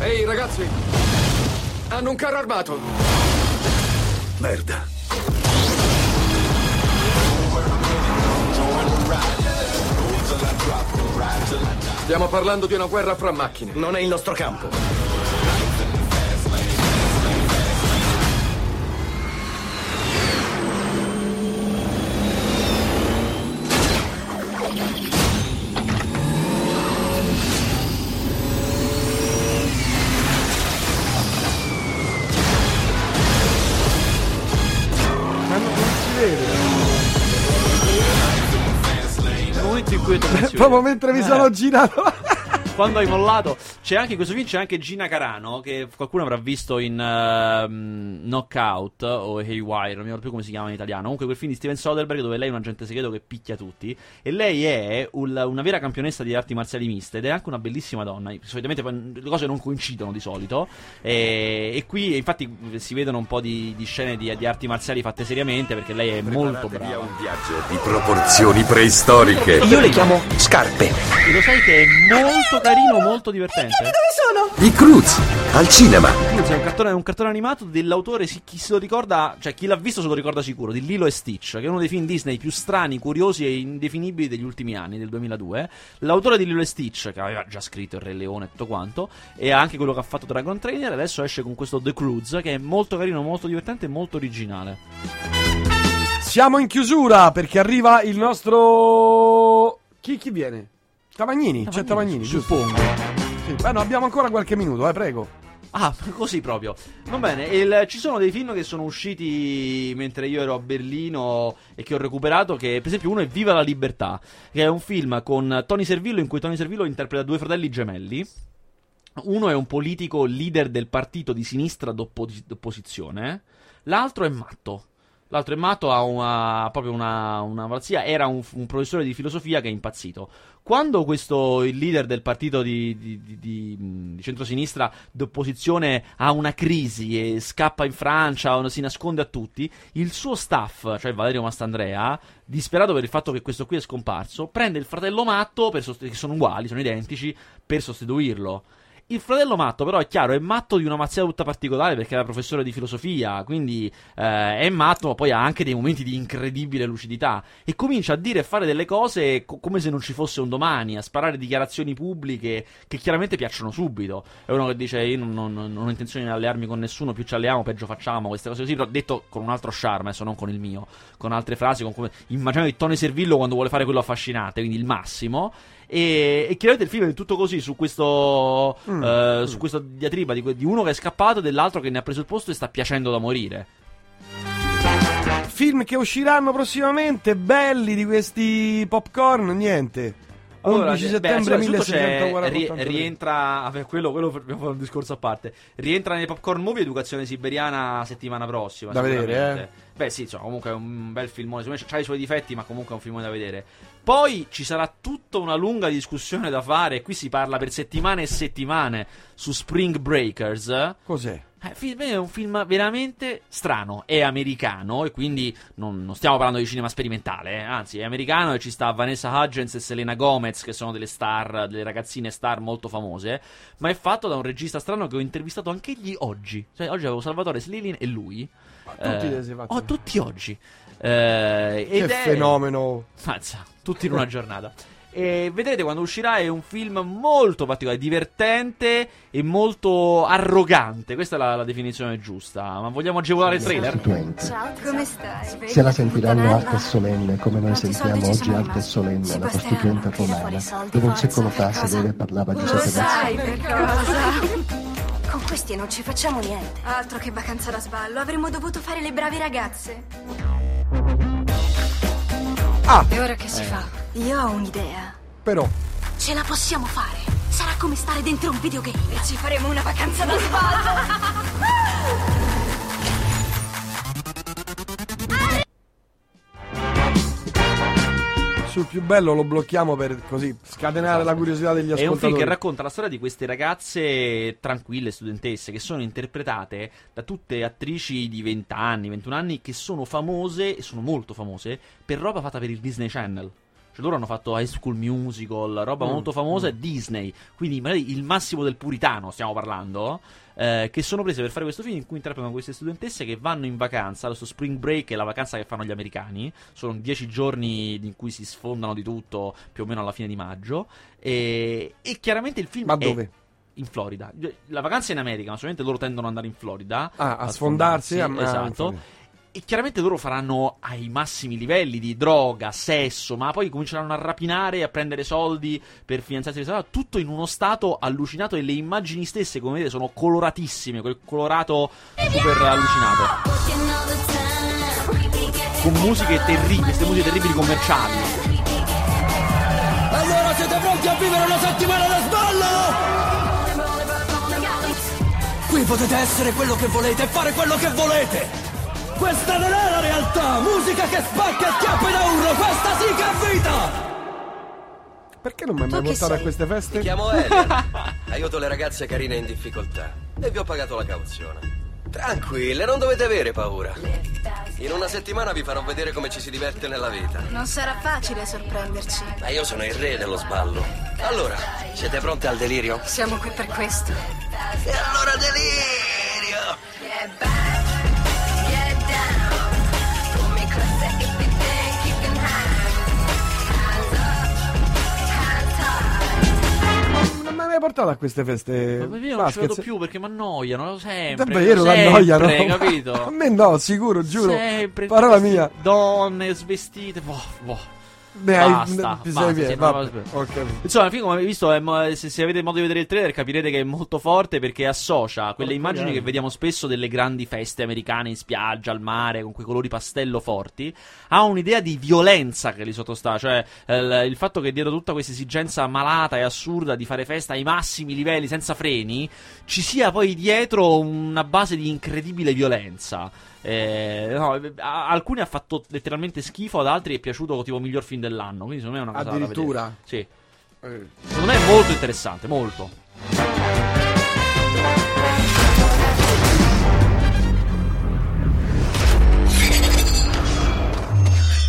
Ehi ragazzi! Hanno un carro armato! Merda. Stiamo parlando di una guerra fra macchine. Non è il nostro campo. Proprio mentre mi sono girato. quando hai mollato c'è anche in questo film c'è anche Gina Carano che qualcuno avrà visto in ehm, Knockout o Haywire non mi ricordo più come si chiama in italiano. Comunque quel film di Steven Soderbergh dove lei è un agente segreto che picchia tutti. E lei è un- una vera campionessa di arti marziali miste ed è anche una bellissima donna. Solitamente le cose non coincidono di solito. E, e qui infatti si vedono un po' di, di scene di, di arti marziali fatte seriamente perché lei è molto brava un viaggio di proporzioni preistoriche. Io le chiamo scarpe. e lo sai che è molto carino molto divertente I Cruz, al cinema. Cruz è un cartone, un cartone animato dell'autore, si- chi se lo ricorda, cioè chi l'ha visto se lo ricorda sicuro, di Lilo e Stitch, che è uno dei film Disney più strani, curiosi e indefinibili degli ultimi anni, del 2002. L'autore di Lilo e Stitch, che aveva già scritto Il Re Leone e tutto quanto, e anche quello che ha fatto Dragon Trainer, adesso esce con questo The Cruz, che è molto carino, molto divertente e molto originale. Siamo in chiusura perché arriva il nostro. Chi, chi viene? Tavagnini, c'è Tavagnini, giusto? Suppongo. Beh, no, abbiamo ancora qualche minuto, eh, prego. Ah, *laughs* così proprio. Va bene, il- ci sono dei film che sono usciti mentre io ero a Berlino e che ho recuperato, che per esempio uno è Viva la libertà, che è un film con Tony Servillo in cui Tony Servillo interpreta due fratelli gemelli. Uno è un politico leader del partito di sinistra d'opposi- d'opposizione, l'altro è matto. L'altro è matto, ha una, proprio una, una malattia, era un, un professore di filosofia che è impazzito. Quando questo, il leader del partito di, di, di, di, mh, di centrosinistra d'opposizione ha una crisi e scappa in Francia si nasconde a tutti, il suo staff, cioè Valerio Mastandrea, disperato per il fatto che questo qui è scomparso, prende il fratello matto, sost- che sono uguali, sono identici, per sostituirlo. Il fratello matto, però, è chiaro, è matto di una mazziata tutta particolare perché era professore di filosofia, quindi eh, è matto, ma poi ha anche dei momenti di incredibile lucidità. E comincia a dire e fare delle cose co- come se non ci fosse un domani, a sparare dichiarazioni pubbliche che chiaramente piacciono subito. È uno che dice: Io non, non- non ho intenzione di allearmi con nessuno, più ci alleiamo, peggio facciamo, queste cose così. Però detto con un altro charme, adesso non con il mio, con altre frasi, con come. Immaginate Tony Servillo quando vuole fare quello affascinante, quindi il massimo. E, e chiaramente il film è tutto così su questo Mm. eh, su questa diatriba di, di uno che è scappato e dell'altro che ne ha preso il posto e sta piacendo da morire. Film che usciranno prossimamente, belli di questi popcorn, niente. 11 beh, settembre innanzitutto c'è- 1643. ri- rientra. Vabbè, quello, quello dobbiamo fare un discorso a parte. Rientra nei popcorn movie Educazione Siberiana settimana prossima. Da vedere, eh. Beh, sì, insomma, comunque è un bel filmone. C'ha i suoi difetti, ma comunque è un filmone da vedere. Poi ci sarà tutta una lunga discussione da fare. Qui si parla per settimane e settimane su Spring Breakers. Cos'è? Eh, è un film veramente strano. È americano e quindi non, non stiamo parlando di cinema sperimentale, eh, anzi, è americano e ci sta Vanessa Hudgens e Selena Gomez, che sono delle star, delle ragazzine star molto famose. Ma è fatto da un regista strano che ho intervistato anche gli oggi. Cioè, oggi avevo Salvatore Slilin e lui. tutti li fatti? Oh, tutti oggi. Eh, Che ed è- fenomeno. Mazza, tutti in una giornata. E vedrete quando uscirà è un film molto particolare, divertente e molto arrogante. Questa è la, la definizione giusta. Ma vogliamo agevolare il trailer? Costituente. Ciao, come stai? Se la sentiranno alta e solenne come noi sentiamo oggi alta e solenne la. Costituente romana, dove un secolo fa sedeva e parlava Lo Giuseppe sai Mazzini. per cosa? Con questi non ci facciamo niente. Altro che vacanza da sballo, avremmo dovuto fare le brave ragazze. Ah, E ora che si fa? Io ho un'idea. però. Ce la possiamo fare. Sarà come stare dentro un videogame. E ci faremo una vacanza da sballo. *laughs* Sul più bello lo blocchiamo per così scatenare la curiosità degli È un film ascoltatori. che racconta la storia di queste ragazze tranquille, studentesse, che sono interpretate da tutte attrici di 20 anni, 21 anni, che sono famose, e sono molto famose, per roba fatta per il Disney Channel. Cioè loro hanno fatto High School Musical, roba Mm, molto famosa, Disney. Quindi magari il massimo del puritano stiamo parlando. Eh, che sono prese per fare questo film in cui interpretano queste studentesse che vanno in vacanza. Questo spring break è la vacanza che fanno gli americani. Sono 10 giorni in cui si sfondano di tutto, più o meno alla fine di maggio. E, e chiaramente il film Ma è dove? in Florida. La vacanza è in America, ma solamente loro tendono ad andare in Florida. Ah, a sfondarsi, a- a- esatto. Florida. E chiaramente loro faranno ai massimi livelli di droga, sesso, ma poi cominceranno a rapinare e a prendere soldi per finanziarsi tutto in uno stato allucinato e le immagini stesse, come vedete, sono coloratissime, quel colorato super allucinato. Con musiche terribili, queste musiche terribili commerciali. Allora siete pronti a vivere una settimana da sballo? Qui potete essere quello che volete e fare quello che volete! Questa non è la realtà! Musica che spacca e schiappe da urlo! Questa sì che è vita! Perché non mi hai mai portato a queste feste? Mi chiamo Elian. *laughs* Aiuto le ragazze carine in difficoltà. E vi ho pagato la cauzione. Tranquille, non dovete avere paura. In una settimana vi farò vedere come ci si diverte nella vita. Non sarà facile sorprenderci. Ma io sono il re dello sballo. Allora, siete pronte al delirio? Siamo qui per questo. E allora delirio! Hai portato a queste feste? Ma io non ci vedo più perché mi annoiano sempre. Davvero sempre, l'annoiano? capito? *laughs* A me no, sicuro, giuro. Sempre Parola mia. Donne svestite. Boh, boh. Ne hai- Basta, ti basta, via, vabbè, capito. Insomma, alla fine, come avete visto, è mo- se, se avete modo di vedere il trailer, capirete che è molto forte perché associa quelle Porca immagini che vediamo spesso delle grandi feste americane in spiaggia, al mare, con quei colori pastello forti. Ha un'idea di violenza che li sottostà, cioè eh, il, il fatto che dietro tutta questa esigenza malata e assurda di fare festa ai massimi livelli, senza freni, ci sia poi dietro una base di incredibile violenza. Eh, no, a- alcuni ha fatto letteralmente schifo, ad altri è piaciuto tipo miglior film dell'anno. Quindi secondo me è una cosa da Addirittura? vedere. Sì. Eh. Secondo me è molto interessante, molto.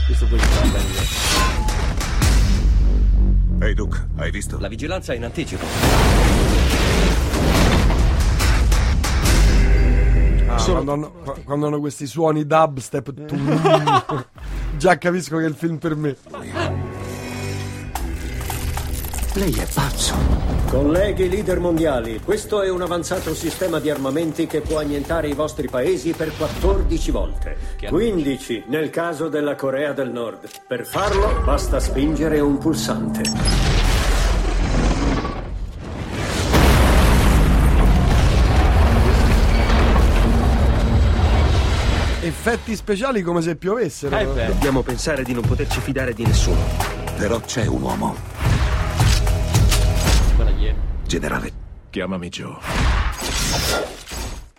Questo poi da. Ehi Duke, hai visto? La vigilanza è in anticipo. Solo- quando, hanno, qua- quando hanno questi suoni dubstep, tu- *laughs* già capisco che è il film per me. Lei è pazzo. Colleghi leader mondiali, questo è un avanzato sistema di armamenti che può annientare i vostri paesi per 14 volte. 15 nel caso della Corea del Nord. Per farlo basta spingere un pulsante. Effetti speciali come se piovessero. Eh Dobbiamo pensare di non poterci fidare di nessuno. Però c'è un uomo. Generale, chiamami Joe.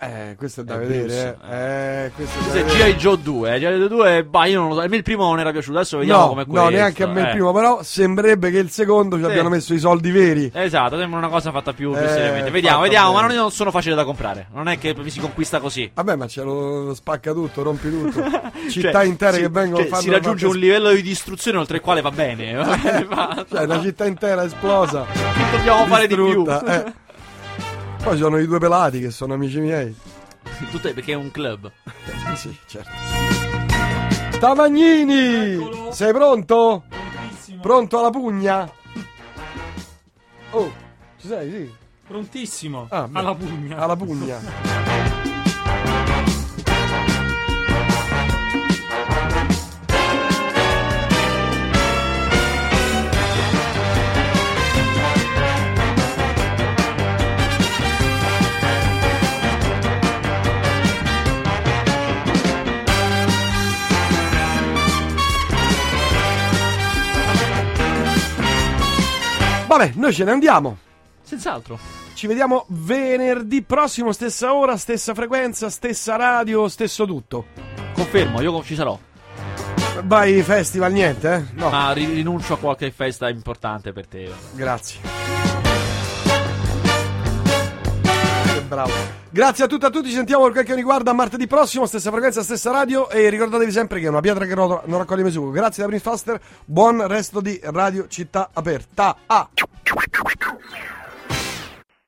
Eh, questo è da È vedere. Eh. Eh, questo è da Questo è vedere. G.I. Joe 2. G.I. Joe 2, bah, io non lo so. A me il primo non era piaciuto. Adesso vediamo No, come no, questo. neanche a me il eh. primo, però sembrerebbe che il secondo ci Sì. abbiano messo i soldi veri. Esatto, sembra una cosa fatta più, più Eh, seriamente. Vediamo, vediamo, bene. ma non, sono facili da comprare. Non è che mi si conquista così. Vabbè, ma ce lo spacca tutto, rompi tutto. *laughs* Città Cioè, intere si- che vengono cioè, Si raggiunge un livello di distruzione oltre il quale va bene. Va bene, va. Cioè, una città intera esplosa. Dobbiamo fare di più. *laughs* eh. Poi ci sono i due pelati che sono amici miei. Tutto è perché è un club. sì, certo. Tavagnini! Sei pronto? Pronto alla pugna? Oh, ci sei? Sì. Prontissimo. Ah, alla pugna. Alla pugna. *laughs* Vabbè, noi ce ne andiamo. Senz'altro. Ci vediamo venerdì prossimo, stessa ora, stessa frequenza, stessa radio, stesso tutto. Confermo, io ci sarò. Vai festival, niente, eh? No. Ma ri- rinuncio a qualche festa importante per te. Grazie. bravo. Grazie a tutti a tutti, ci sentiamo per quel che riguarda martedì prossimo, stessa frequenza, stessa radio e ricordatevi sempre che è una pietra che non raccoglie mai su. Grazie da Prince Faster, buon resto di Radio Città Aperta. Ah.